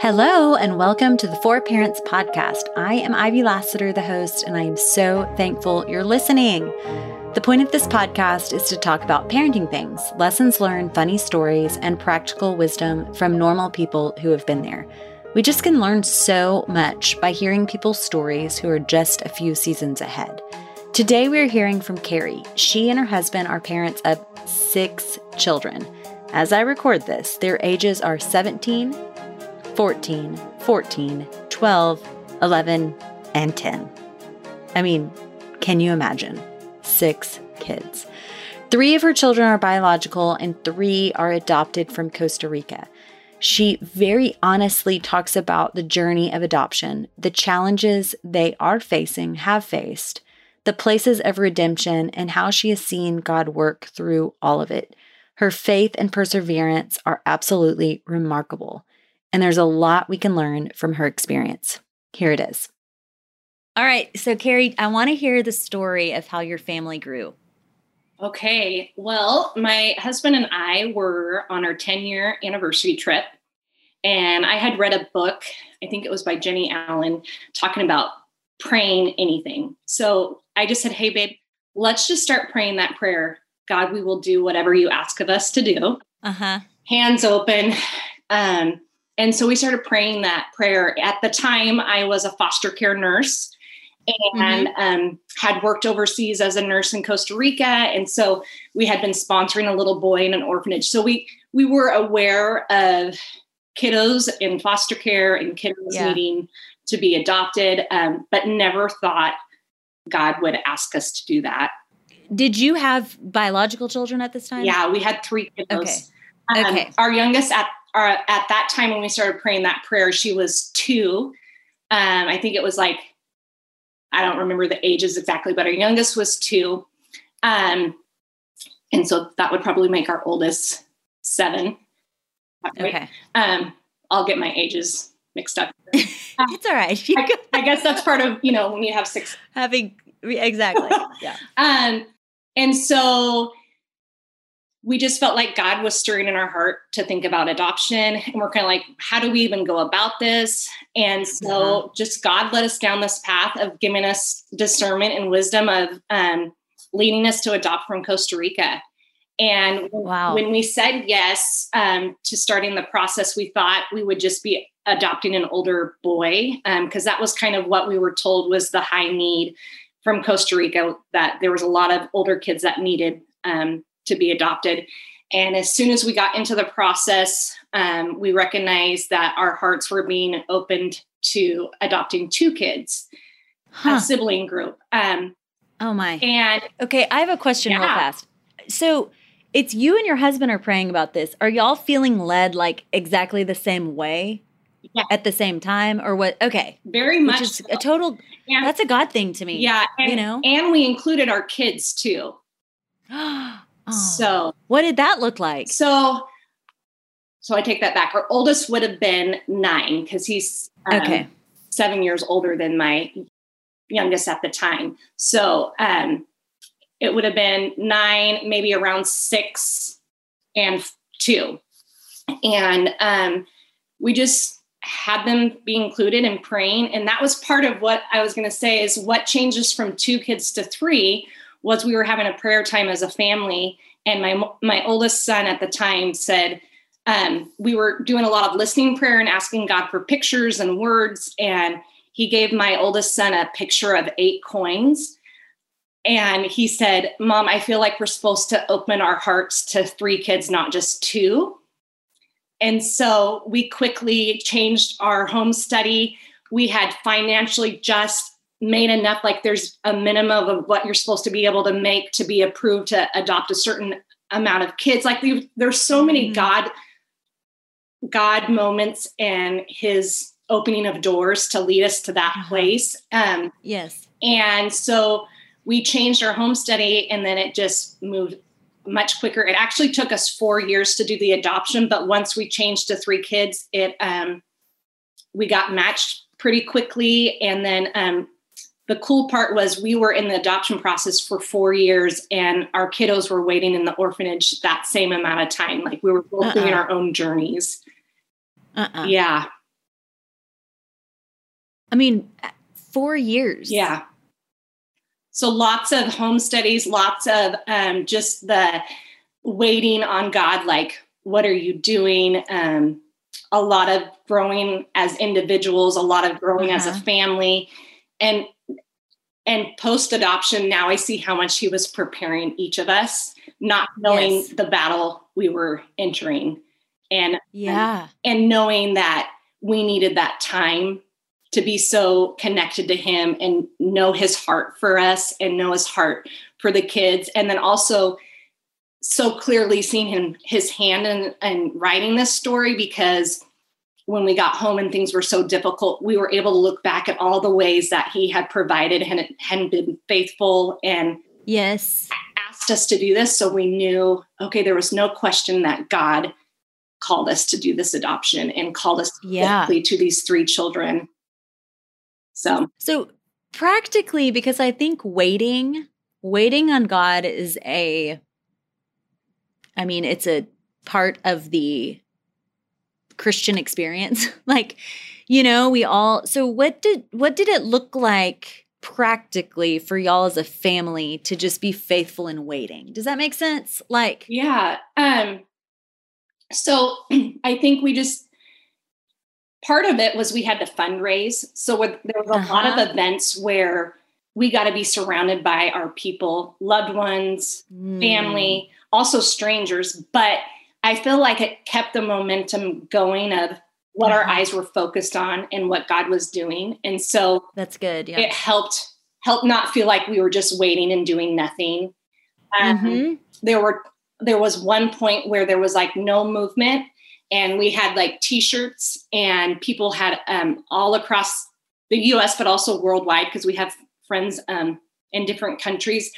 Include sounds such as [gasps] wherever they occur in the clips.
Hello, and welcome to the Four Parents Podcast. I am Ivy Lassiter, the host, and I am so thankful you're listening. The point of this podcast is to talk about parenting things, lessons learned, funny stories, and practical wisdom from normal people who have been there. We just can learn so much by hearing people's stories who are just a few seasons ahead. Today, we are hearing from Carrie. She and her husband are parents of six children. As I record this, their ages are 17, 14, 14, 12, 11, and 10. I mean, can you imagine? Six kids. Three of her children are biological, and three are adopted from Costa Rica. She very honestly talks about the journey of adoption, the challenges they are facing, have faced, the places of redemption, and how she has seen God work through all of it. Her faith and perseverance are absolutely remarkable, and there's a lot we can learn from her experience. Here it is. All right, so Carrie, I want to hear the story of how your family grew. Okay. Well, my husband and I were on our 10 year anniversary trip, and I had read a book, I think it was by Jennie Allen, talking about praying anything. So I just said, Hey, babe, let's just start praying that prayer. God, we will do whatever you ask of us to do. Uh huh. Hands open. Um, and so we started praying that prayer. At the time, I was a foster care nurse and mm-hmm. um, had worked overseas as a nurse in Costa Rica, and so we had been sponsoring a little boy in an orphanage. So we we were aware of kiddos in foster care and kiddos yeah. needing to be adopted, um, but never thought God would ask us to do that. Did you have biological children at this time? Yeah, we had three kiddos. Okay. Um, okay. Our youngest at our, at that time when we started praying that prayer, she was two. Um, I think it was like I don't remember the ages exactly, but our youngest was two. Um, and so that would probably make our oldest seven. Right? Okay. Um, I'll get my ages mixed up. [laughs] it's all right. I, I, guess that's part of, you know, when you have six. Having, exactly. [laughs] Yeah. um, and so we just felt like God was stirring in our heart to think about adoption. And we're kind of like, how do we even go about this? And so just God led us down this path of giving us discernment and wisdom of um, leading us to adopt from Costa Rica. And wow. when we said yes um, to starting the process, we thought we would just be adopting an older boy because um, that was kind of what we were told was the high need from Costa Rica that there was a lot of older kids that needed um, to be adopted. And as soon as we got into the process, um, we recognized that our hearts were being opened to adopting two kids, huh. a sibling group. Um, oh my! And okay, I have a question yeah. real fast. So it's you and your husband are praying about this. Are y'all feeling led like exactly the same way? Yeah. At the same time, or what? Okay, very much. Which is so. a total. And, that's a God thing to me. Yeah, and, you know. And we included our kids too. [gasps] Oh, so what did that look like? So, so I take that back. Our oldest would have been nine because he's um, okay seven years older than my youngest at the time. So um, it would have been nine, maybe around six and two, and um, we just had them be included in praying. And that was part of what i was going to say is what changes from two kids to three was we were having a prayer time as a family. And my my oldest son at the time said um, we were doing a lot of listening prayer and asking god for pictures and words. And he gave my oldest son a picture of eight coins. And he said mom i feel like we're supposed to open our hearts to three kids not just two and so we quickly changed our home study we had financially just made enough like there's a minimum of what you're supposed to be able to make to be approved to adopt a certain amount of kids like there's so many mm-hmm. god god moments and his opening of doors to lead us to that uh-huh. place um yes and so we changed our home study and then it just moved much quicker it actually took us four years to do the adoption but once we changed to three kids it um we got matched pretty quickly and then um the cool part was we were in the adoption process for four years and our kiddos were waiting in the orphanage that same amount of time. Like we were both uh-uh. doing our own journeys. Uh-uh. Yeah. I mean, four years. Yeah. So lots of home studies, lots of um, just the waiting on God, like, what are you doing? Um, a lot of growing as individuals, a lot of growing uh-huh. as a uh-huh. family. And and post adoption, now I see how much he was preparing each of us, not knowing yes. the battle we were entering. And yeah. And, and knowing that we needed that time to be so connected to him and know his heart for us and know his heart for the kids. And then also so clearly seeing him his hand in, and writing this story because when we got home and things were so difficult, we were able to look back at all the ways that he had provided and had been faithful and yes asked us to do this. So we knew, okay, there was no question that God called us to do this adoption and called us yeah. to these three children. So so practically, because I think waiting, waiting on God is a I mean, it's a part of the Christian experience. [laughs] like, you know, we all so what did what did it look like practically for y'all as a family to just be faithful in waiting? Does that make sense? Like Yeah. Um so [clears throat] I think we just part of it was we had to fundraise. So with, there was a uh-huh. lot of uh-huh. events where we got to be surrounded by our people, loved ones, mm. family, also strangers, but I feel like it kept the momentum going of what our uh-huh. eyes were focused on and what God was doing. And so that's good. Yeah. It helped help not feel like we were just waiting and doing nothing. Um, mm-hmm. There were there was one point where there was like no movement, and we had like T-shirts, and people had um, all across the U.S. but also worldwide because we have friends um, in different countries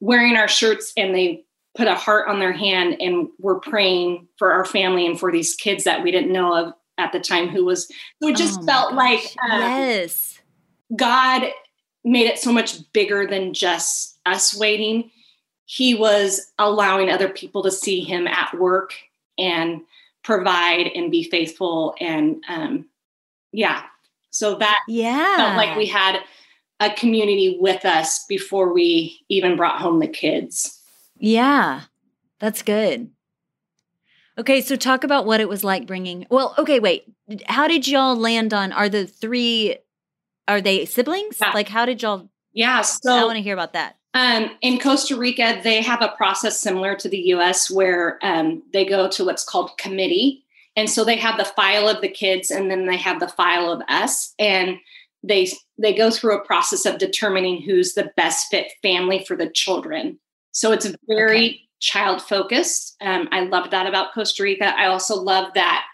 wearing our shirts, and they put a heart on their hand and were praying for our family and for these kids that we didn't know of at the time who was so it just oh felt like um, yes god made it so much bigger than just us waiting he was allowing other people to see him at work and provide and be faithful and um yeah so that yeah felt like we had a community with us before we even brought home the kids yeah, that's good. Okay, so talk about what it was like bringing. Well, okay, wait. How did y'all land on? Are the three? Are they siblings? Yeah. Like, how did y'all? Yeah, so I want to hear about that. Um, in Costa Rica, they have a process similar to the U.S. where um, they go to what's called committee, and so they have the file of the kids, and then they have the file of us, and they they go through a process of determining who's the best fit family for the children. So it's very okay. child focused. Um, I love that about Costa Rica. I also love that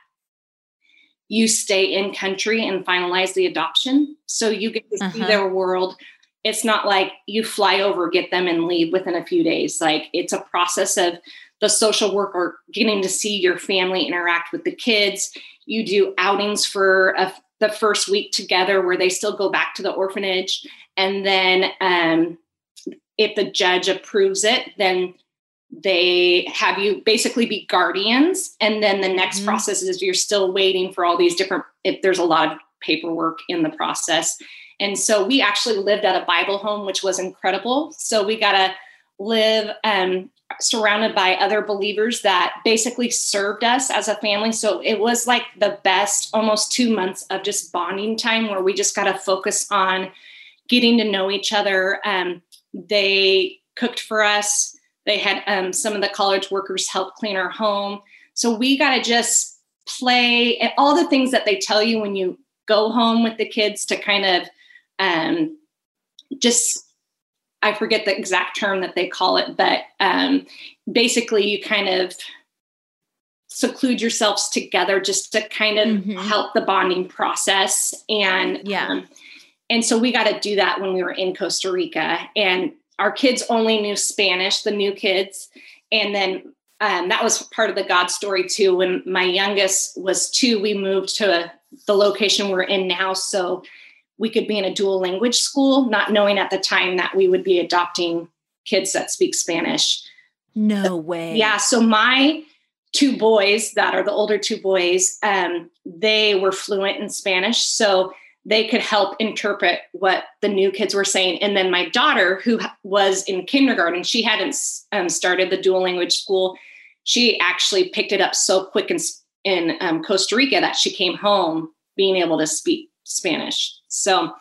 you stay in country and finalize the adoption. So you get to uh-huh. see their world. It's not like you fly over, get them, and leave within a few days. Like it's a process of the social worker getting to see your family interact with the kids. You do outings for a, the first week together where they still go back to the orphanage. And then um, if the judge approves it, then they have you basically be guardians. And then the next mm-hmm. process is you're still waiting for all these different, if there's a lot of paperwork in the process. And so we actually lived at a Bible home, which was incredible. So we got to live um, surrounded by other believers that basically served us as a family. So it was like the best almost two months of just bonding time where we just got to focus on getting to know each other. Um, they cooked for us. They had um, some of the college workers help clean our home. So we got to just play all the things that they tell you when you go home with the kids to kind of um, just I forget the exact term that they call it, but um, basically you kind of seclude yourselves together just to kind of mm-hmm. help the bonding process and yeah um, and so we got to do that when we were in Costa Rica. And our kids only knew Spanish, the new kids. And then um, that was part of the God story too. When my youngest was two, we moved to a, the location we're in now. So we could be in a dual language school, not knowing at the time that we would be adopting kids that speak Spanish. No way. Yeah. So my two boys that are the older two boys, um, they were fluent in Spanish. So they could help interpret what the new kids were saying. And then my daughter, who was in kindergarten, she hadn't um, started the dual language school. She actually picked it up so quick in, in um, Costa Rica that she came home being able to speak Spanish. So,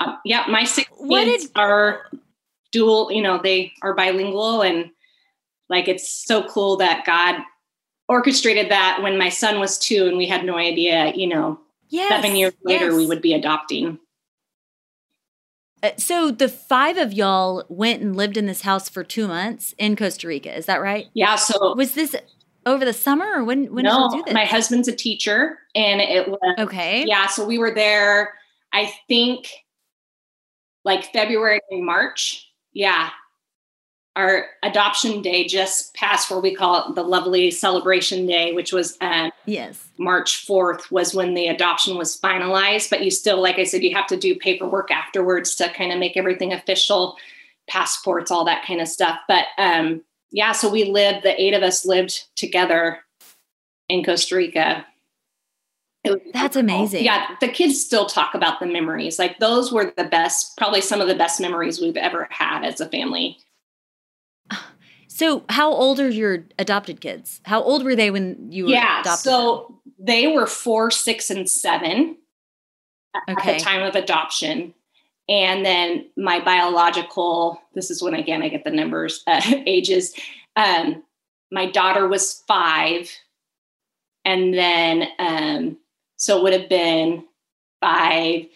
um, yeah, my six what kids did- are dual, you know, they are bilingual and like it's so cool that God orchestrated that when my son was two and we had no idea, you know, yes, seven years later yes. we would be adopting. Uh, so the five of y'all went and lived in this house for two months in Costa Rica. Is that right? Yeah. So was this over the summer or when? When no, did you do this? My husband's a teacher, and it was okay. Yeah. So we were there. I think like February and March. Yeah. Our adoption day just passed where we call it the lovely celebration day, which was uh, yes March 4th was when the adoption was finalized. But you still, like I said, you have to do paperwork afterwards to kind of make everything official, passports, all that kind of stuff. But um, yeah, so we lived, the eight of us lived together in Costa Rica that's amazing. Yeah, the kids still talk about the memories. Like those were the best, probably some of the best memories we've ever had as a family. So, how old are your adopted kids? How old were they when you were yeah. So them? they were four, six, and seven okay. at the time of adoption. And then my biological, this is when again I get the numbers, uh, [laughs] ages. Um, my daughter was five. And then um, so it would have been five,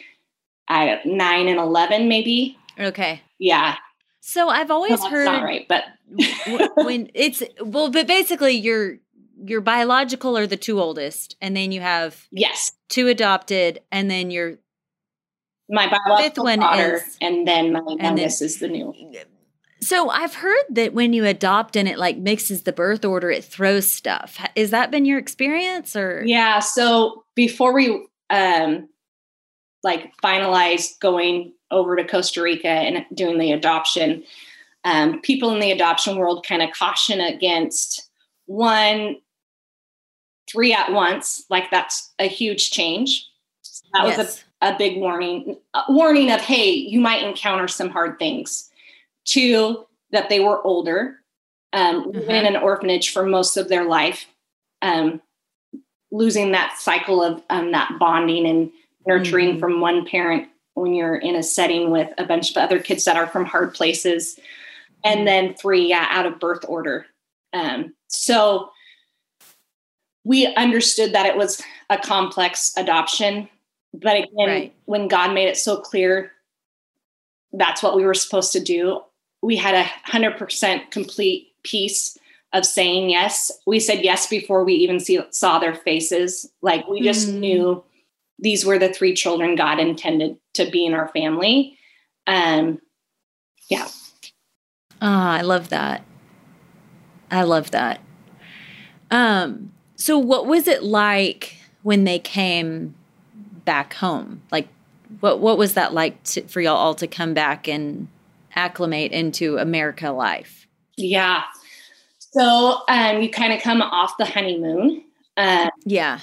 I, nine, and 11, maybe. Okay. Yeah. So I've always well, heard. Not right, but [laughs] when it's well, but basically your your biological are the two oldest, and then you have yes two adopted, and then your my biological fifth daughter, is, and then my youngest is the new. So I've heard that when you adopt and it like mixes the birth order, it throws stuff. Is that been your experience or? Yeah. So before we um like finalized going over to Costa Rica and doing the adoption, um, people in the adoption world kind of caution against one, three at once. Like that's a huge change. That yes. was a, a big warning, a warning of, hey, you might encounter some hard things Two, that they were older, um, mm-hmm. in an orphanage for most of their life, um, losing that cycle of um, that bonding and nurturing mm-hmm. from one parent when you're in a setting with a bunch of other kids that are from hard places. And then three, yeah, out of birth order. Um, so we understood that it was a complex adoption. But again, right. when God made it so clear that's what we were supposed to do, we had a hundred percent complete piece of saying yes. We said yes before we even see, saw their faces. Like we just mm. knew these were the three children God intended to be in our family. Um, yeah. Ah, oh, I love that. I love that. Um, so what was it like when they came back home? Like, what what was that like to, for y'all all to come back and acclimate into America life? Yeah. So um, you kind of come off the honeymoon. Uh, yeah.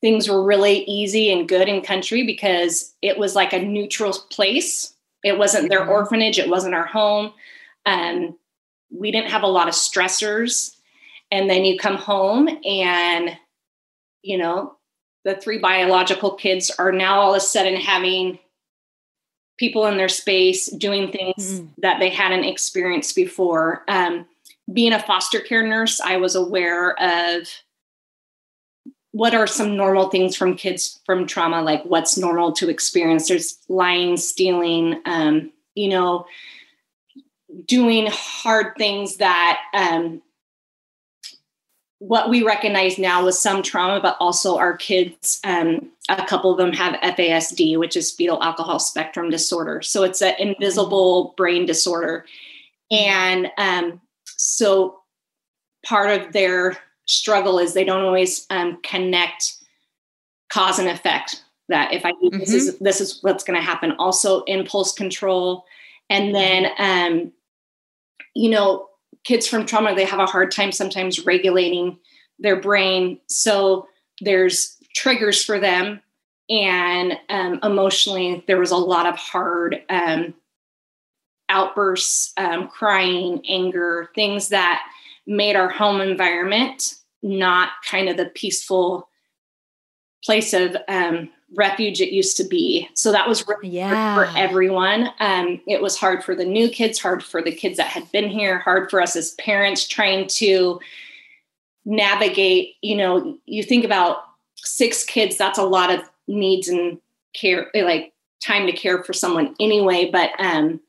Things were really easy and good in country because it was like a neutral place. It wasn't their mm-hmm. orphanage. It wasn't our home. Um, we didn't have a lot of stressors. And then you come home and, you know, the three biological kids are now all of a sudden having people in their space doing things mm. that they hadn't experienced before. Um, being a foster care nurse, I was aware of what are some normal things from kids from trauma, like what's normal to experience. There's lying, stealing, um, you know, doing hard things that um, what we recognize now was some trauma, but also our kids, um, a couple of them have FASD, which is fetal alcohol spectrum disorder. So it's an invisible brain disorder. And um, so part of their struggle is they don't always um, connect cause and effect. that if I do mm-hmm. this is this is what's going to happen. Also impulse control. And then um, you know, kids from trauma, they have a hard time sometimes regulating their brain. So there's triggers for them. And um, emotionally, there was a lot of hard um, outbursts, um, crying, anger, things that made our home environment not kind of the peaceful place of um, refuge it used to be. So that was really yeah. for everyone. Um, it was hard for the new kids, hard for the kids that had been here, hard for us as parents trying to navigate. You know, you think about six kids, that's a lot of needs and care, like time to care for someone anyway. But um,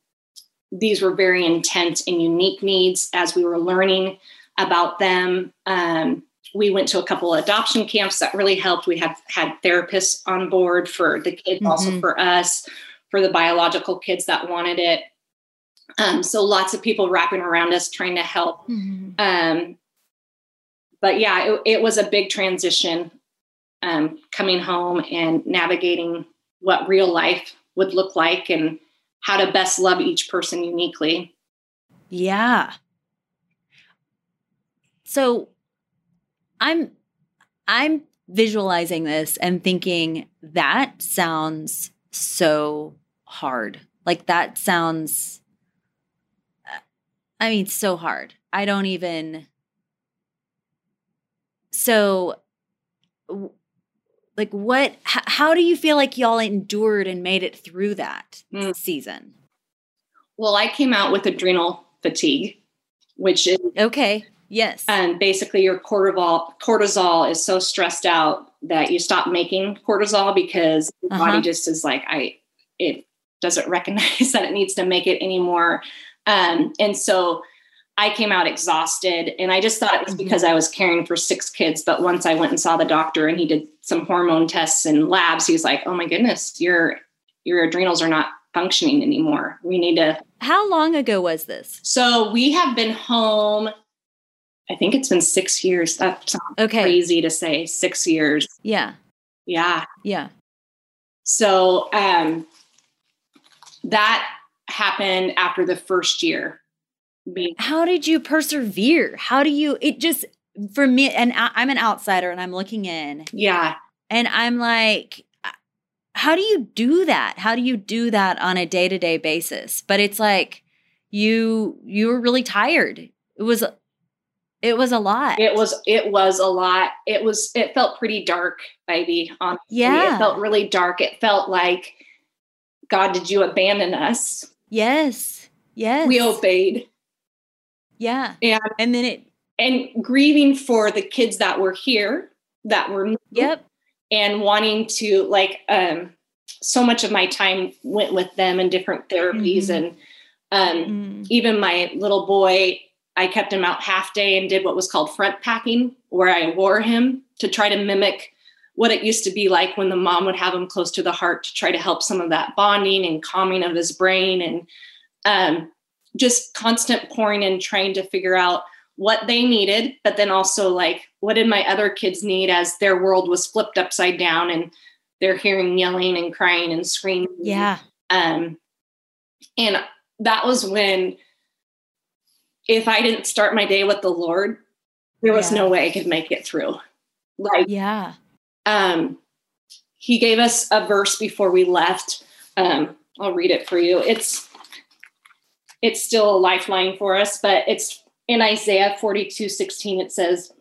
these were very intense and unique needs as we were learning about them. Um, we went to a couple of adoption camps that really helped. We had had therapists on board for the kids, mm-hmm. also for us, for the biological kids that wanted it. Um, so lots of people wrapping around us trying to help. Mm-hmm. Um, but yeah, it, it, was a big transition um, coming home and navigating what real life would look like and how to best love each person uniquely. Yeah. So I'm I'm visualizing this and thinking that sounds so hard. Like that sounds I mean so hard. I don't even so like what h- how do you feel like y'all endured and made it through that mm. season well i came out with adrenal fatigue which is okay yes and basically your cortisol cortisol is so stressed out that you stop making cortisol because the uh-huh. body just is like i it doesn't [laughs] recognize that it needs to make it anymore um, and so I came out exhausted and I just thought it was mm-hmm. because I was caring for six kids. But once I went and saw the doctor and he did some hormone tests and labs, he was like, Oh my goodness, your your adrenals are not functioning anymore. We need to How long ago was this? So we have been home I think it's been six years. That's okay. crazy to say. Six years. Yeah. Yeah. Yeah. So um that happened after the first year being how did you persevere how do you it just for me and i'm an outsider and i'm looking in yeah and i'm like how do you do that how do you do that on a day-to-day basis but it's like you you were really tired it was it was a lot. It was it was a lot. It was it felt pretty dark baby honestly. yeah. it felt really dark. It felt like god did you abandon us? Yes. Yes. We obeyed. Yeah. And and then it and grieving for the kids that were here that were yep. and wanting to like um so much of my time went with them in different therapies mm-hmm. and um mm-hmm. even my little boy I kept him out half day and did what was called front packing where I wore him to try to mimic what it used to be like when the mom would have him close to the heart to try to help some of that bonding and calming of his brain and um just constant pouring and trying to figure out what they needed, but then also like what did my other kids need as their world was flipped upside down and they're hearing yelling and crying and screaming. Yeah. Um, and that was when, if I didn't start my day with the Lord, there was yeah. no way I could make it through. Like, yeah. Um, he gave us a verse before we left. Um, I'll read it for you. It's it's still a lifeline for us, but it's in Isaiah 42 16, it says,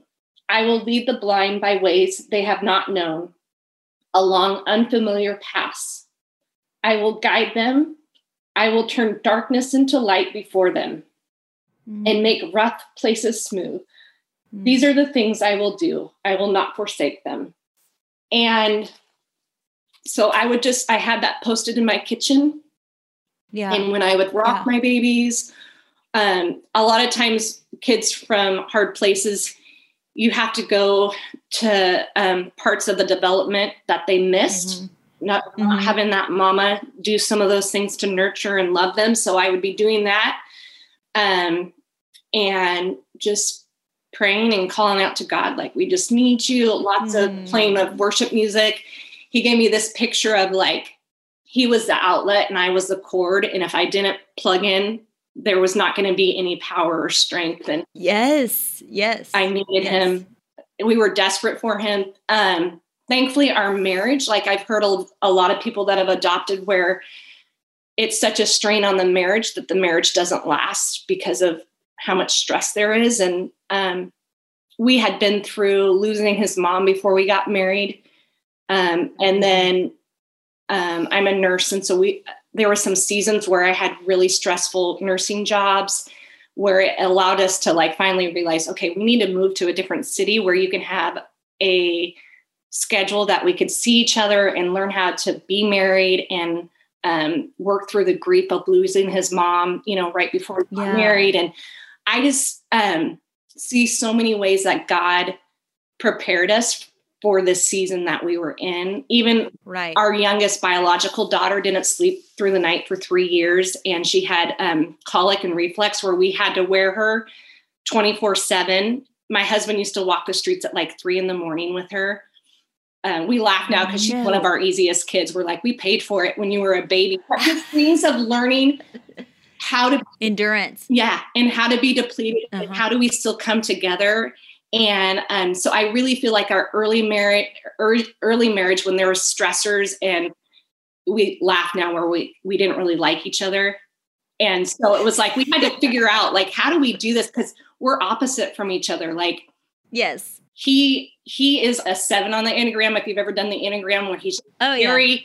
I will lead the blind by ways they have not known, along unfamiliar paths. I will guide them. I will turn darkness into light before them mm. and make rough places smooth. Mm. These are the things I will do. I will not forsake them. And so I would just, I had that posted in my kitchen yeah. And when I would rock yeah. my babies, um, a lot of times kids from hard places, you have to go to um, parts of the development that they missed. Mm-hmm. Not, mm-hmm. not having that mama do some of those things to nurture and love them. So I would be doing that. Um, and just praying and calling out to God, like, we just need you. Lots mm. of playing of worship music he gave me this picture of like he was the outlet and I was the cord. And if I didn't plug in, there was not going to be any power or strength. And yes, yes, I needed yes. him. We were desperate for him. Um, thankfully, our marriage, like I've heard a, a lot of people that have adopted where it's such a strain on the marriage that the marriage doesn't last because of how much stress there is. And um, we had been through losing his mom before we got married. Um, and then um, I'm a nurse. And so we, there were some seasons where I had really stressful nursing jobs where it allowed us to like finally realize, okay, we need to move to a different city where you can have a schedule that we could see each other and learn how to be married and um, work through the grief of losing his mom, you know, right before we yeah. got married. And I just um, see so many ways that God prepared us for this season that we were in. Even right. our youngest biological daughter didn't sleep through the night for three years, and she had um, colic and reflux where we had to wear her 24 7. My husband used to walk the streets at like three in the morning with her. Um, we laugh now because she's one of our easiest kids. We're like, we paid for it when you were a baby. [laughs] Just things of learning how to endurance. Yeah. And how to be depleted. Uh-huh. And how do we still come together? And um, so I really feel like our early marriage, early, marriage, when there were stressors and we laugh now where we, we didn't really like each other. And so it was like, we had to figure out like, how do we do this? Cause we're opposite from each other. Like, yes, he, he is a seven on the Enneagram. If you've ever done the Enneagram where he's oh, very yeah.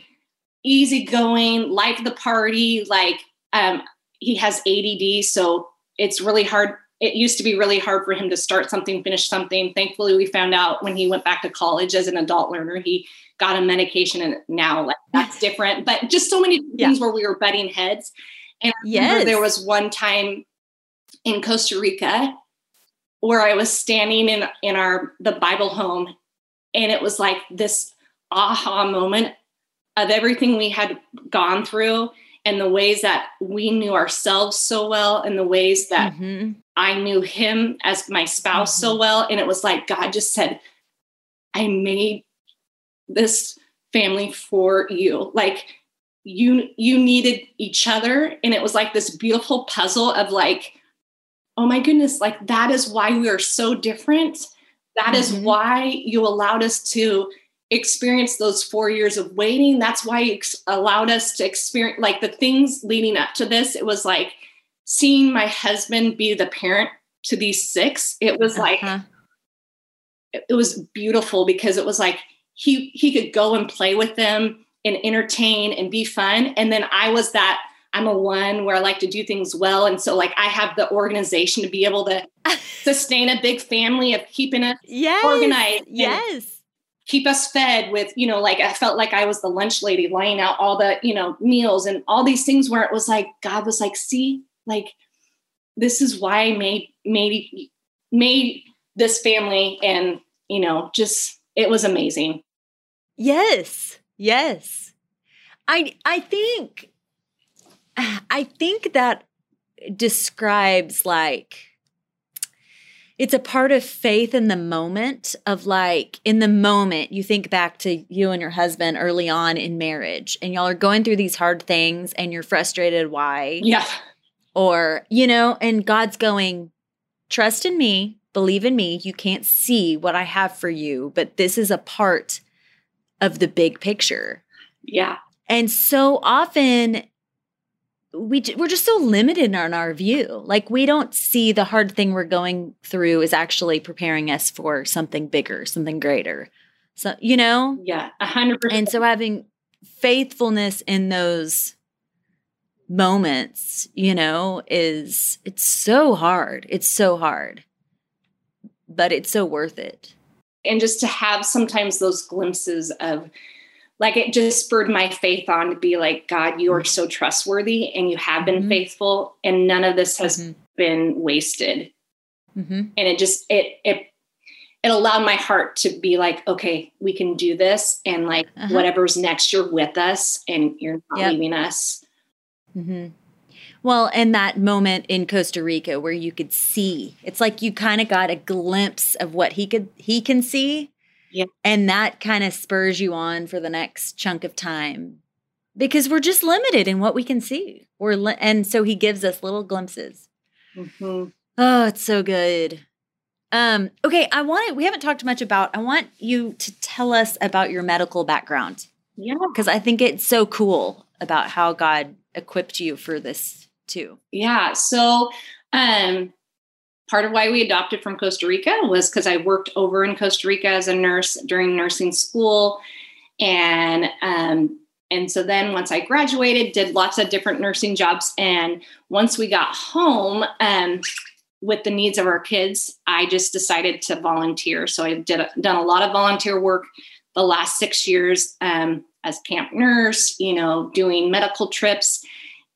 easygoing, like the party, like, um, he has ADD. So it's really hard it used to be really hard for him to start something, finish something. Thankfully, we found out when he went back to college as an adult learner, he got a medication and now like [laughs] that's different. But just so many yeah. things where we were butting heads. And yes. there was one time in Costa Rica where I was standing in in our the Bible home and it was like this aha moment of everything we had gone through and the ways that we knew ourselves so well and the ways that mm-hmm. I knew him as my spouse mm-hmm. so well. And it was like God just said, I made this family for you. Like you you needed each other. And it was like this beautiful puzzle of like, oh my goodness, like that is why we are so different. That mm-hmm. is why you allowed us to experience those four years of waiting. That's why it allowed us to experience like the things leading up to this. It was like seeing my husband be the parent to these six. It was like uh-huh. it, it was beautiful because it was like he he could go and play with them and entertain and be fun. And then I was that I'm a one where I like to do things well. And so like I have the organization to be able to [laughs] sustain a big family of keeping it yes, organized. Yes keep us fed with, you know, like I felt like I was the lunch lady laying out all the, you know, meals and all these things where it was like, God was like, see, like, this is why I made, made, made this family. And, you know, just, it was amazing. Yes. Yes. I, I think, I think that describes like, it's a part of faith in the moment of like in the moment you think back to you and your husband early on in marriage and y'all are going through these hard things and you're frustrated why. Yeah. Or you know and god's going trust in me believe in me you can't see what i have for you but this is a part of the big picture. Yeah. And so often we we're just so limited on our view. Like we don't see the hard thing we're going through is actually preparing us for something bigger, something greater. So you know, yeah, a hundred percent. And so having faithfulness in those moments, you know, is it's so hard. It's so hard, but it's so worth it. And just to have sometimes those glimpses of like it just spurred my faith on to be like god you are mm-hmm. so trustworthy and you have been mm-hmm. faithful and none of this has mm-hmm. been wasted mm-hmm. and it just it it it allowed my heart to be like okay we can do this and like uh-huh. whatever's next you're with us and you're not yep. leaving us mm-hmm. well and that moment in costa rica where you could see it's like you kind of got a glimpse of what he could he can see Yeah. And that kind of spurs you on for the next chunk of time because we're just limited in what we can see. We're li- and so he gives us little glimpses. Mm-hmm. Oh, it's so good. Um, okay, I want. We haven't talked much about. I want you to tell us about your medical background. Yeah, because I think it's so cool about how God equipped you for this too. Yeah. So, um, part of why we adopted from Costa Rica was because I worked over in Costa Rica as a nurse during nursing school, and um, and so then once I graduated, did lots of different nursing jobs, and once we got home, um, with the needs of our kids, I just decided to volunteer. So I did done a lot of volunteer work the last six years um, as camp nurse, you know, doing medical trips.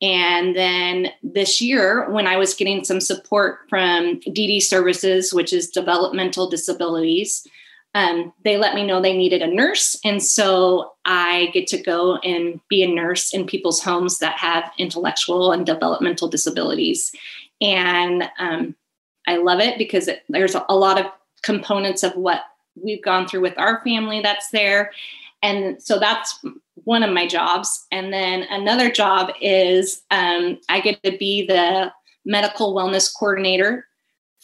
And then this year, when I was getting some support from DD Services, which is developmental disabilities, um, they let me know they needed a nurse. And so I get to go and be a nurse in people's homes that have intellectual and developmental disabilities and um, I love it because it, there's a, a lot of components of what we've gone through with our family that's there. And so that's one of my jobs. And then another job is um, I get to be the medical wellness coordinator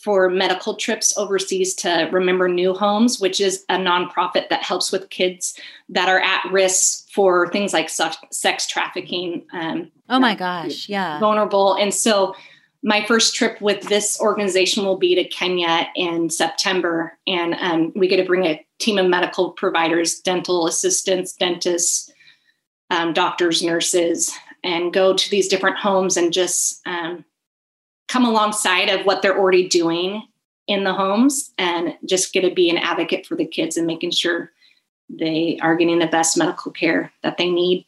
for medical trips overseas to Remember Nhu Homes, which is a nonprofit that helps with kids that are at risk for things like sex trafficking. Um, oh my gosh, yeah. Vulnerable. And so my first trip with this organization will be to Kenya in September, and um, we get to bring a team of medical providers, dental assistants, dentists, um, doctors, nurses, and go to these different homes and just um, come alongside of what they're already doing in the homes and just get to be an advocate for the kids and making sure they are getting the best medical care that they need.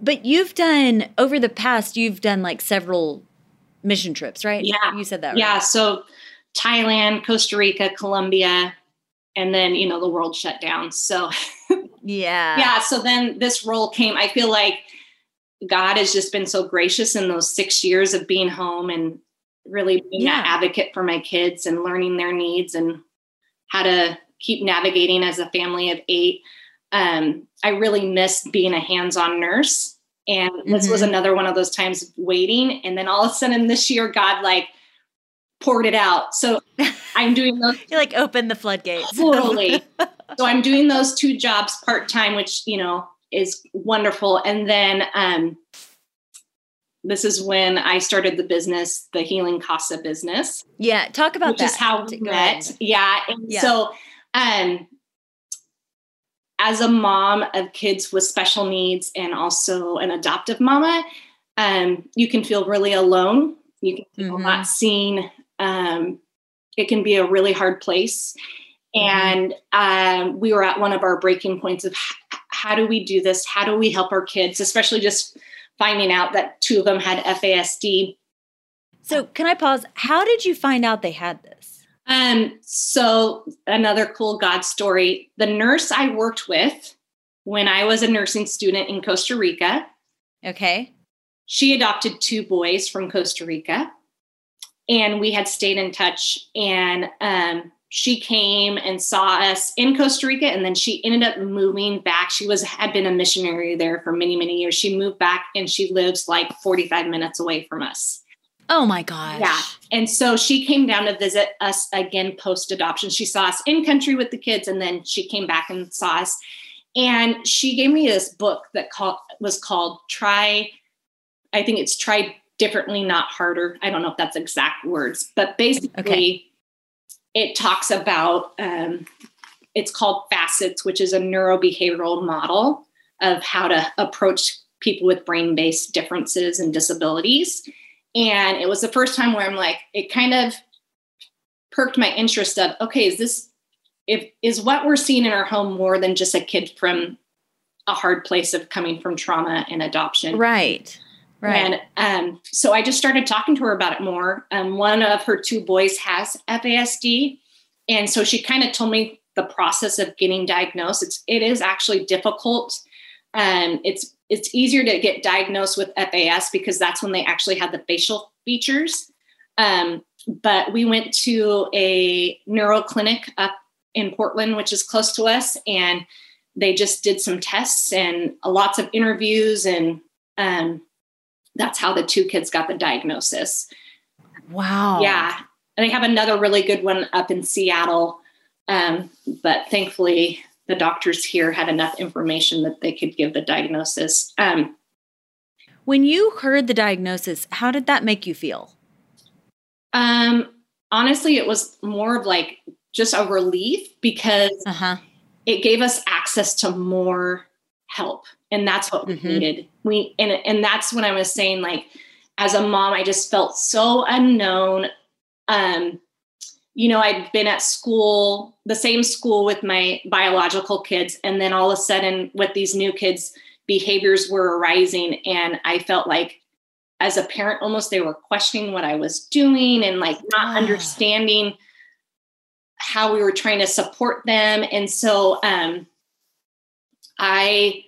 But you've done over the past you've done like several mission trips right? Yeah. You said that right? yeah so thailand costa rica colombia and then you know the world shut down. So [laughs] yeah yeah so then this role came i feel like god has just been so gracious in those six years of being home and really being yeah. advocate for my kids and learning their needs and how to keep navigating as a family of eight um, I really missed being a hands-on nurse. And this mm-hmm. was another one of those times waiting. And then all of a sudden this year, God like poured it out. So I'm doing [laughs] those. you like open the floodgates. totally. [laughs] so I'm doing those two jobs part-time, which, you know, is wonderful. And then um, this is when I started the business, the Healing Casa business. Yeah. Talk about which that. is how we met. Yeah. And yeah. so um as a mom of kids with special needs and also an adoptive mama, um, you can feel really alone. You can feel mm-hmm. not seen. Um, it can be a really hard place. Mm-hmm. And um, we were at one of our breaking points of how do we do this? How do we help our kids, especially just finding out that two of them had FASD. So, can I pause? How did you find out they had this? Um, so another cool God story. The nurse I worked with when I was a nursing student in Costa Rica. Okay. She adopted two boys from Costa Rica. And we had stayed in touch. And um, she came and saw us in Costa Rica, and then she ended up moving back. She was had been a missionary there for many, many years. She moved back, and she lives like 45 minutes away from us. Oh my gosh. Yeah. And so she came down to visit us again post adoption. She saw us in country with the kids and then she came back and saw us. And she gave me this book that called, was called Try, I think it's Try Differently, Not Harder. I don't know if that's exact words, but basically okay. it talks about, um, it's called FASCETS, which is a neurobehavioral model of how to approach people with brain based differences and disabilities. And it was the first time where I'm like, it kind of perked my interest of, okay, is this, if, is what we're seeing in our home more than just a kid from a hard place of coming from trauma and adoption? Right. Right. And um, so I just started talking to her about it more. Um, one of her two boys has FASD. And so she kind of told me the process of getting diagnosed. It's, it is actually difficult. Um, it's it's easier to get diagnosed with FAS because that's when they actually have the facial features. Um, but we went to a neuro clinic up in Portland, which is close to us, and they just did some tests and lots of interviews, and um, that's how the two kids got the diagnosis. Wow. Yeah, and they have another really good one up in Seattle, um, but thankfully the doctors here had enough information that they could give the diagnosis. Um, when you heard the diagnosis, how did that make you feel? Um, honestly, it was more of like just a relief because uh-huh. it gave us access to more help, and that's what mm-hmm. we needed. We and and that's when I was saying like, as a mom, I just felt so unknown. Um, you know, I'd been at school, the same school with my biological kids, and then all of a sudden, with these new kids, behaviors were arising, and I felt like as a parent almost they were questioning what i was doing and like not understanding how we were trying to support them and so um, i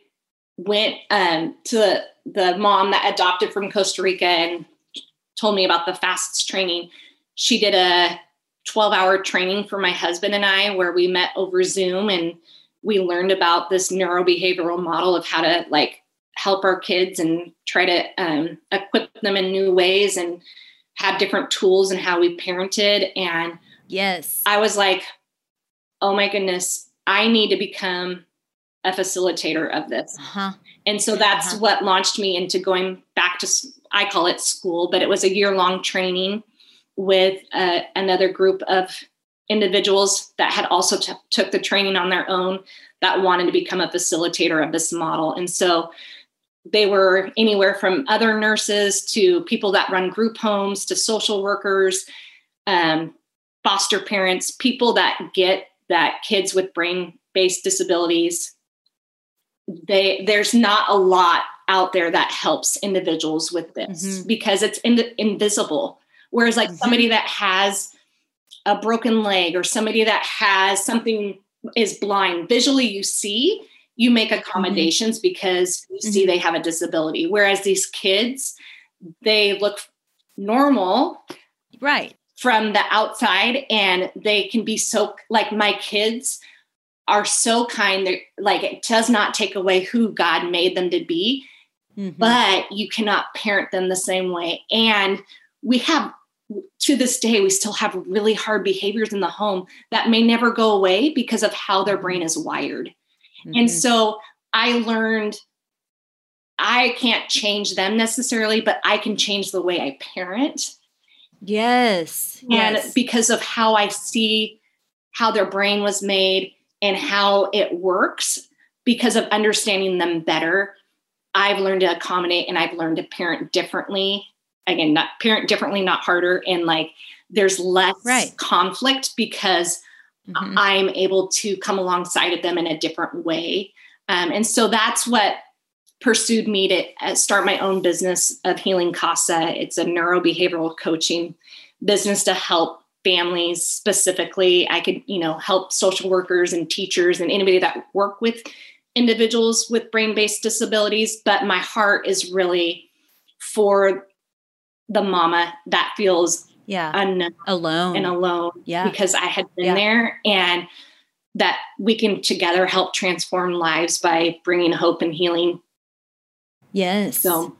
went um, to the, mom that adopted from costa rica and told me about the FASCETS training she did a 12 hour training for my husband and i where we met over zoom and we learned about this neurobehavioral model of how to like help our kids and try to um, equip them in new ways and have different tools and how we parented. And yes, I was like, oh my goodness, I need to become a facilitator of this. Uh-huh. And so that's uh-huh. what launched me into going back to, I call it school, but it was a year long training with uh, another group of individuals that had also t- took the training on their own that wanted to become a facilitator of this model. And so they were anywhere from other nurses to people that run group homes to social workers, um, foster parents, people that get that kids with brain based disabilities. They there's not a lot out there that helps individuals with this mm-hmm. because it's in, invisible. Whereas like mm-hmm. somebody that has a broken leg or somebody that has something is blind, visually you see, you make mm-hmm. accommodations mm-hmm. because you mm-hmm. see they have a disability. Whereas these kids, they look normal. Right. From the outside, and they can be so like my kids are so kind. They're like it does not take away who God made them to be, mm-hmm. but you cannot parent them the same way. And we have to this day, we still have really hard behaviors in the home that may never go away because of how their brain is wired. Mm-hmm. And so I learned I can't change them necessarily, but I can change the way I parent. Yes. And yes. because of how I see how their brain was made and how it works, because of understanding them better, I've learned to accommodate and I've learned to parent differently. Again, not parent differently, not harder. And like there's less right. conflict because mm-hmm. I'm able to come alongside of them in a different way. Um, and so that's what pursued me to uh, start my own business of Healing Casa. It's a neurobehavioral coaching business to help families specifically. I could, you know, help social workers and teachers and anybody that work with individuals with brain-based disabilities, but my heart is really for the mama that feels yeah. unknown alone and alone. yeah. because i had been yeah. there and that we can together help transform lives by bringing hope and healing. Yes. So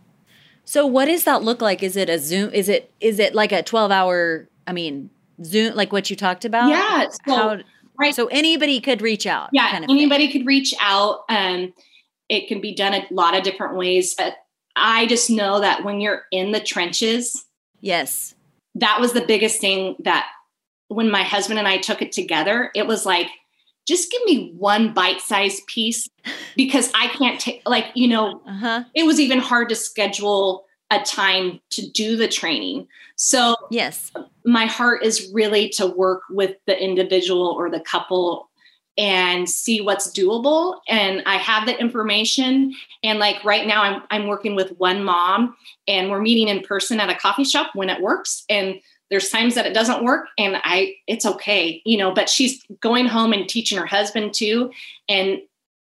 so what does that look like? Is it a zoom is it is it like a 12 hour i mean zoom like what you talked about yeah so, How, right so anybody could reach out yeah kind of anybody thing. could reach out um it can be done a lot of different ways but i just know that when you're in the trenches yes that was the biggest thing that when my husband and I took it together, it was like, just give me one bite sized piece [laughs] because I can't take, like, you know, uh-huh. it was even hard to schedule a time to do the training. So, yes, my heart is really to work with the individual or the couple and see what's doable. And i have the information. And like right now i'm i'm working with one mom and we're meeting in person at a coffee shop when it works. And there's times that it doesn't work and i it's okay you know but she's going home and teaching her husband too. And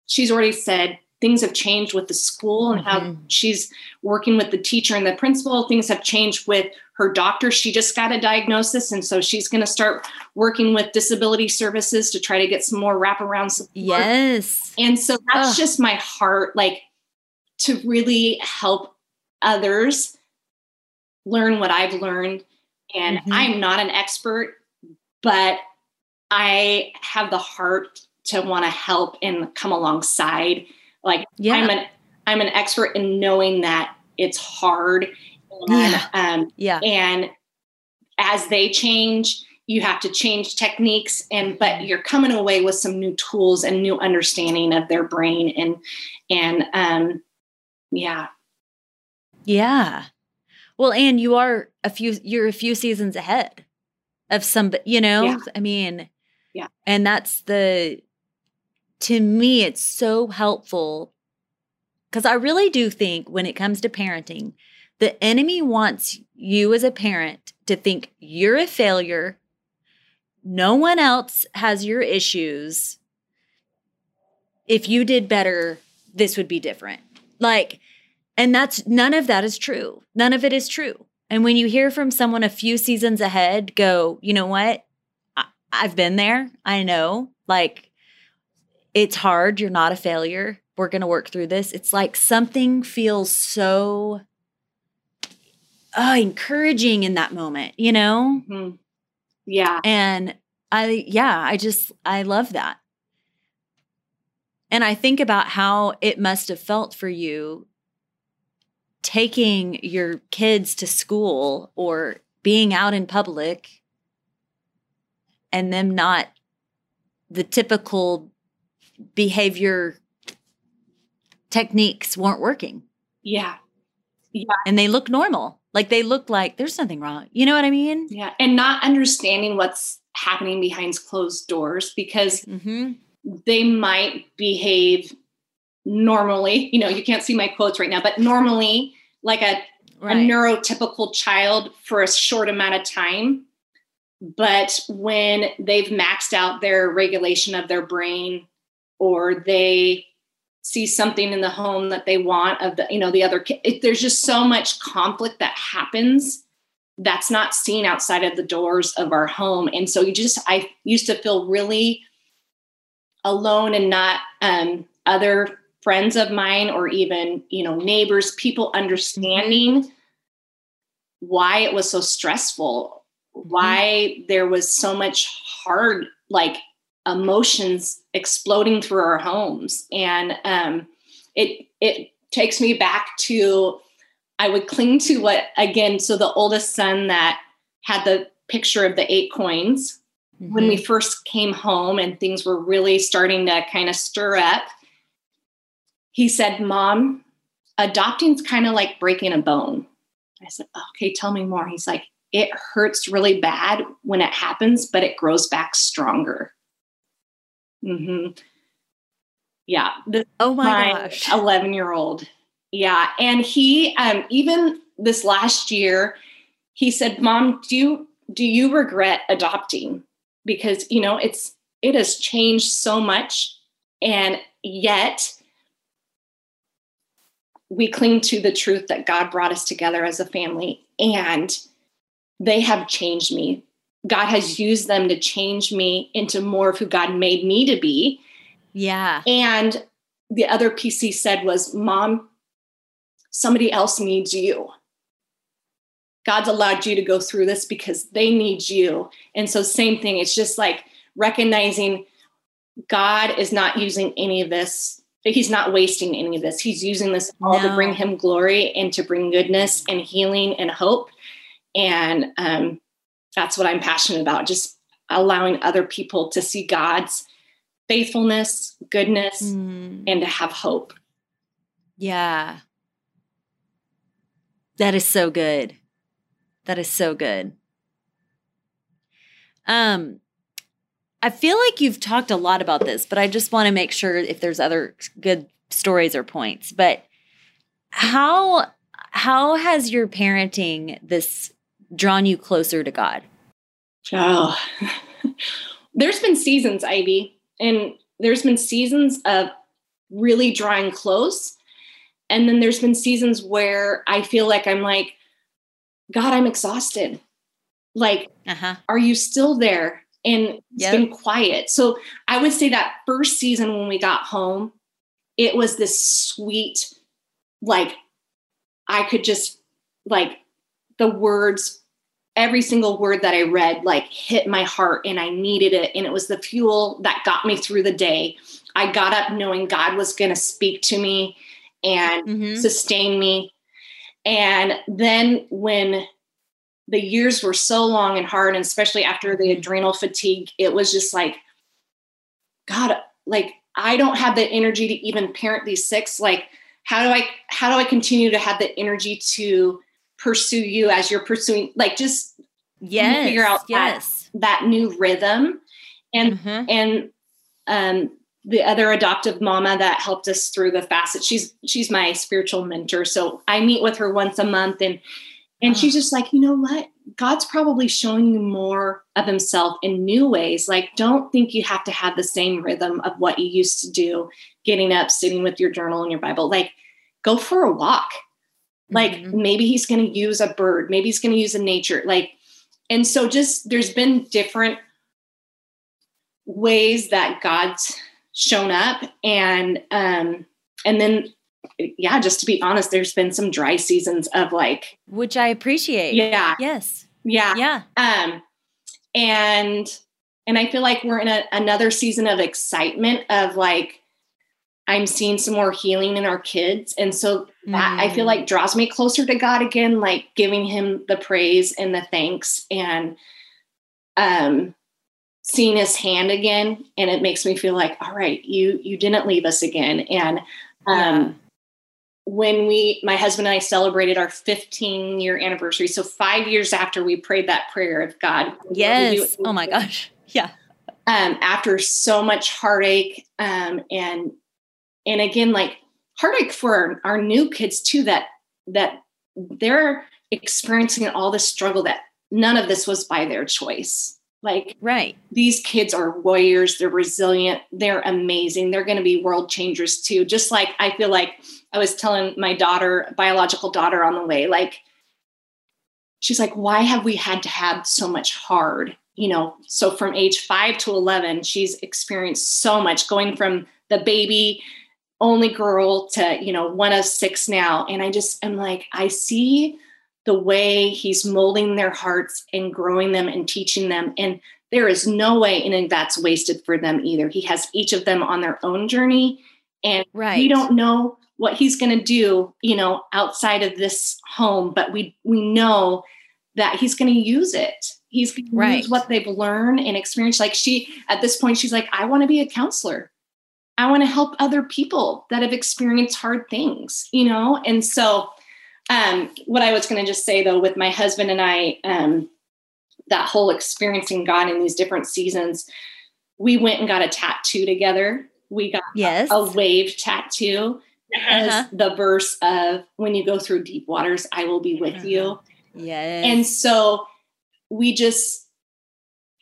she's already said things have changed with the school and mm-hmm. how she's working with the teacher and the principal. Things have changed with her doctor. She just got a diagnosis. And so she's going to start working with disability services to try to get some more wraparound support. Yes. And so that's Ugh. just my heart, like to really help others learn what I've learned. And mm-hmm. I'm not an expert, but I have the heart to want to help and come alongside. Like yeah. I'm an I'm an expert in knowing that it's hard. And, yeah. Um, yeah. And as they change, you have to change techniques and but you're coming away with some new tools and new understanding of their brain and and um yeah yeah well and you are a few you're a few seasons ahead of some you know yeah. i mean yeah and that's the to me it's so helpful because i really do think when it comes to parenting the enemy wants you as a parent to think you're a failure no one else has your issues if you did better this would be different like and that's none of that is true none of it is true and when you hear from someone a few seasons ahead, go, you know what? I, I've been there. I know. Like, it's hard. You're not a failure. We're going to work through this. It's like something feels so uh, encouraging in that moment, you know? Mm-hmm. Yeah. And I, yeah, I just, I love that. And I think about how it must have felt for you taking your kids to school or being out in public and them not the typical behavior techniques weren't working. Yeah. Yeah. And they look normal. Like they look like there's nothing wrong. You know what I mean? Yeah. And not understanding what's happening behind closed doors because mm-hmm. they might behave normally, you know, you can't see my quotes right now, but normally like a, right. a neurotypical child for a short amount of time. But when they've maxed out their regulation of their brain or they see something in the home that they want of the, you know, the other kid, it, there's just so much conflict that happens that's not seen outside of the doors of our home. And so you just, I used to feel really alone and not um, other friends of mine or even you know neighbors people understanding why it was so stressful mm-hmm. why there was so much hard like emotions exploding through our homes and um it it takes me back to i would cling to what again so the oldest son that had the picture of the eight coins mm-hmm. when we mm-hmm. first came home and things were really starting to kind of stir up he said, Mom, adopting's kind of like breaking a bone. I said, Okay, tell me more. He's like, It hurts really bad when it happens, but it grows back stronger. Mm-hmm. Yeah. oh my, my gosh. [laughs] 11 year old. Yeah. And he, um, even this last year, he said, Mom, do you, do you regret adopting? Because, you know, it's, it has changed so much. And yet, we cling to the truth that God brought us together as a family and they have changed me. God has used them to change me into more of who God made me to be. Yeah. And the other piece he said was, Mom, somebody else needs you. God's allowed you to go through this because they need you. And so, same thing, it's just like recognizing God is not using any of this he's not wasting any of this. He's using this all no. to bring him glory and to bring goodness and healing and hope. And um, that's what I'm passionate about, just allowing other people to see God's faithfulness, goodness, mm. and to have hope. Yeah. That is so good. That is so good. Um, I feel like you've talked a lot about this, but I just want to make sure if there's other good stories or points. But how how has your parenting this drawn you closer to God? Oh, [laughs] there's been seasons, Ivy, and there's been seasons of really drawing close. And then there's been seasons where I feel like I'm like, God, I'm exhausted. Like, uh-huh. are you still there? And it's yep. been quiet. So I would say that first season when we got home, it was this sweet, like, I could just, like, the words, every single word that I read, like, hit my heart and I needed it. And it was the fuel that got me through the day. I got up knowing God was going to speak to me and mm-hmm. sustain me. And then when the years were so long and hard, and especially after the adrenal fatigue, it was just like, God, like I don't have the energy to even parent these six. Like, how do I how do I continue to have the energy to pursue you as you're pursuing? Like, just yes, figure out yes. that, that new rhythm. And mm-hmm. and um the other adoptive mama that helped us through the facet. She's she's my spiritual mentor. So I meet with her once a month and and she's just like, you know what? God's probably showing you more of himself in new ways. Like, don't think you have to have the same rhythm of what you used to do, getting up, sitting with your journal and your Bible. Like, go for a walk. Like, mm-hmm. maybe he's going to use a bird, maybe he's going to use a nature. Like, and so just there's been different ways that God's shown up and um and then yeah just to be honest there's been some dry seasons of like which i appreciate yeah yes yeah yeah um and and i feel like we're in a, another season of excitement of like i'm seeing some more healing in our kids and so that mm. i feel like mm. draws me closer to god again like giving him the praise and the thanks and um seeing his hand again and it makes me feel like all right you you didn't leave us again and um yeah. when we my husband and i celebrated our 15 year anniversary so five years after we prayed that prayer of god yes oh my gosh [laughs] yeah um after so much heartache um and and again like heartache for our, our new kids too that that they're experiencing all this struggle that none of this was by their choice like, right. These kids are warriors. They're resilient. They're amazing. They're going to be world changers too. Just like I feel like I was telling my daughter, biological daughter on the way, like, she's like, why have we had to have so much hard? You know, so from age five to 11, she's experienced so much going from the baby only girl to, you know, one of six now. And I just am like, I see the way he's molding their hearts and growing them and teaching them. And there is no way any that's wasted for them either. He has each of them on their own journey. And right. we don't know what he's going to do, you know, outside of this home, but we we know that he's going to use it. He's going to right. use what they've learned and experienced. Like she, at this point, she's like, I want to be a counselor. I want to help other people that have experienced hard things, you know? And so um, what I was going to just say though, with my husband and I, um, that whole experiencing God in these different seasons, we went and got a tattoo together. We got yes. a, a wave tattoo as uh-huh. the verse of when you go through deep waters, I will be with uh-huh. you. Yes. And so we just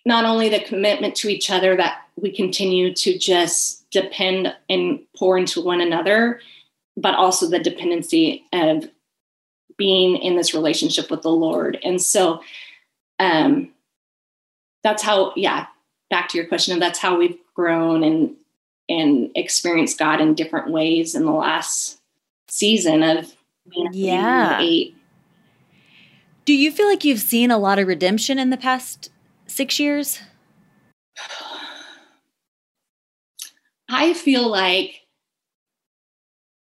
not only the commitment to each other that we continue to just depend and pour into one another, but also the dependency of being in this relationship with the Lord. And so um that's how yeah, back to your question of that's how we've grown and and experienced God in different ways in the last season of yeah. Eight. Do you feel like you've seen a lot of redemption in the past 6 years? I feel like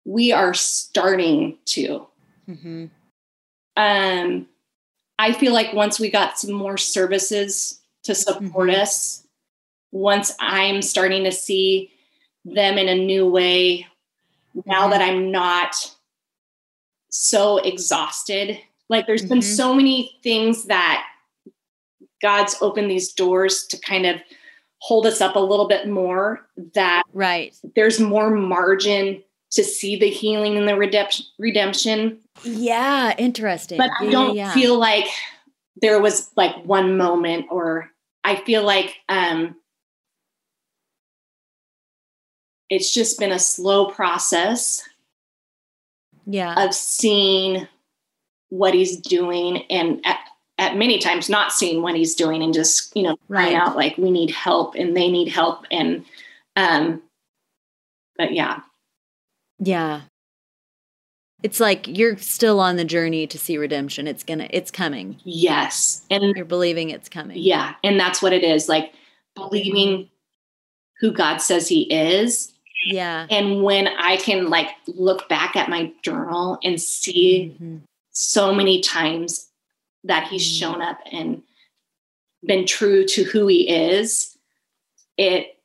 we are starting to. Mm-hmm. Um, I feel like once we got some more services to support mm-hmm. us, once I'm starting to see them in a new way, now mm-hmm. that I'm not so exhausted, like there's been mm-hmm. so many things that God's opened these doors to kind of hold us up a little bit more that right there's more margin to see the healing and the redemption redemption yeah, interesting. But I don't yeah. feel like there was like one moment or I feel like um it's just been a slow process. Yeah. Of seeing what he's doing and at, at many times not seeing what he's doing and just, you know, crying out like we need help and they need help. And um but yeah. Yeah. It's like you're still on the journey to see redemption. It's gonna it's coming. Yes. And you're believing it's coming. Yeah. And that's what it is. Like believing who God says he is. Yeah. And when I can like look back at my journal and see mm-hmm. so many times that he's mm-hmm. shown up and been true to who he is, it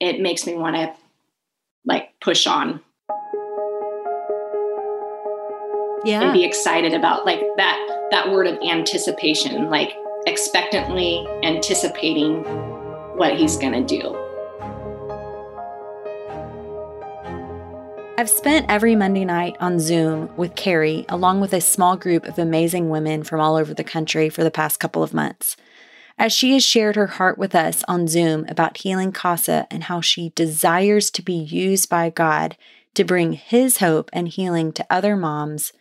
it makes me want to like push on. Yeah. And be excited about like that that word of anticipation, like expectantly anticipating what he's going to do. I've spent every Monday night on Zoom with Carrie, along with a small group of amazing women from all over the country for the past couple of months. As she has shared her heart with us on Zoom about healing Casa and how she desires to be used by God to bring His hope and healing to other moms,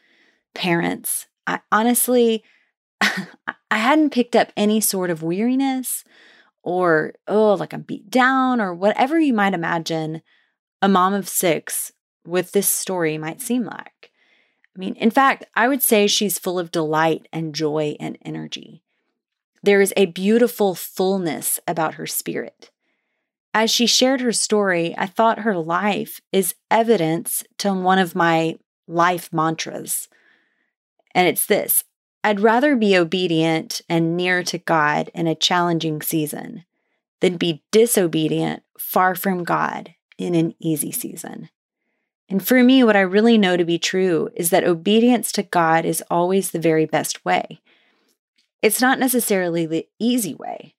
parents, I honestly, [laughs] I hadn't picked up any sort of weariness or, oh, like I'm beat down or whatever you might imagine a mom of six with this story might seem like. I mean, in fact, I would say she's full of delight and joy and energy. There is a beautiful fullness about her spirit. As she shared her story, I thought her life is evidence to one of my life mantras. And it's this I'd rather be obedient and near to God in a challenging season than be disobedient, far from God in an easy season. And for me, what I really know to be true is that obedience to God is always the very best way. It's not necessarily the easy way,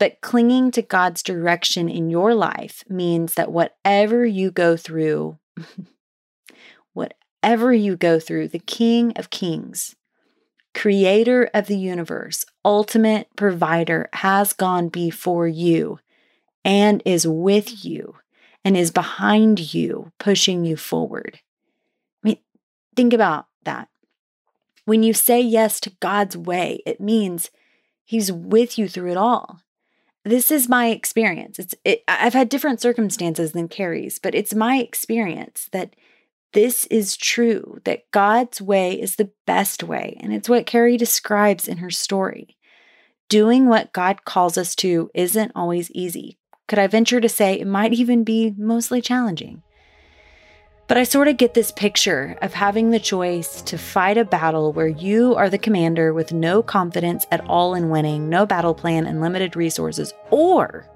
but clinging to God's direction in your life means that whatever you go through, [laughs] whatever you go through, the King of Kings, creator of the universe, ultimate provider, has gone before you and is with you and is behind you, pushing you forward. I mean, think about that. When you say yes to God's way, it means He's with you through it all. This is my experience. It's it, I've had different circumstances than Carrie's, but it's my experience that this is true, that God's way is the best way. And it's what Carrie describes in her story. Doing what God calls us to isn't always easy. Could I venture to say it might even be mostly challenging? But I sort of get this picture of having the choice to fight a battle where you are the commander with no confidence at all in winning, no battle plan, and limited resources, or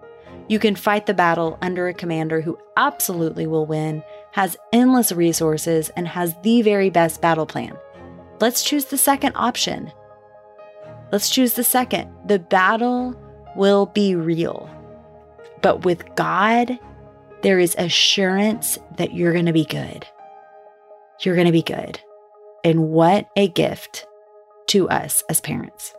you can fight the battle under a commander who absolutely will win, has endless resources, and has the very best battle plan. Let's choose the second option. Let's choose the second. The battle will be real. But with God, there is assurance that you're going to be good. You're going to be good. And what a gift to us as parents.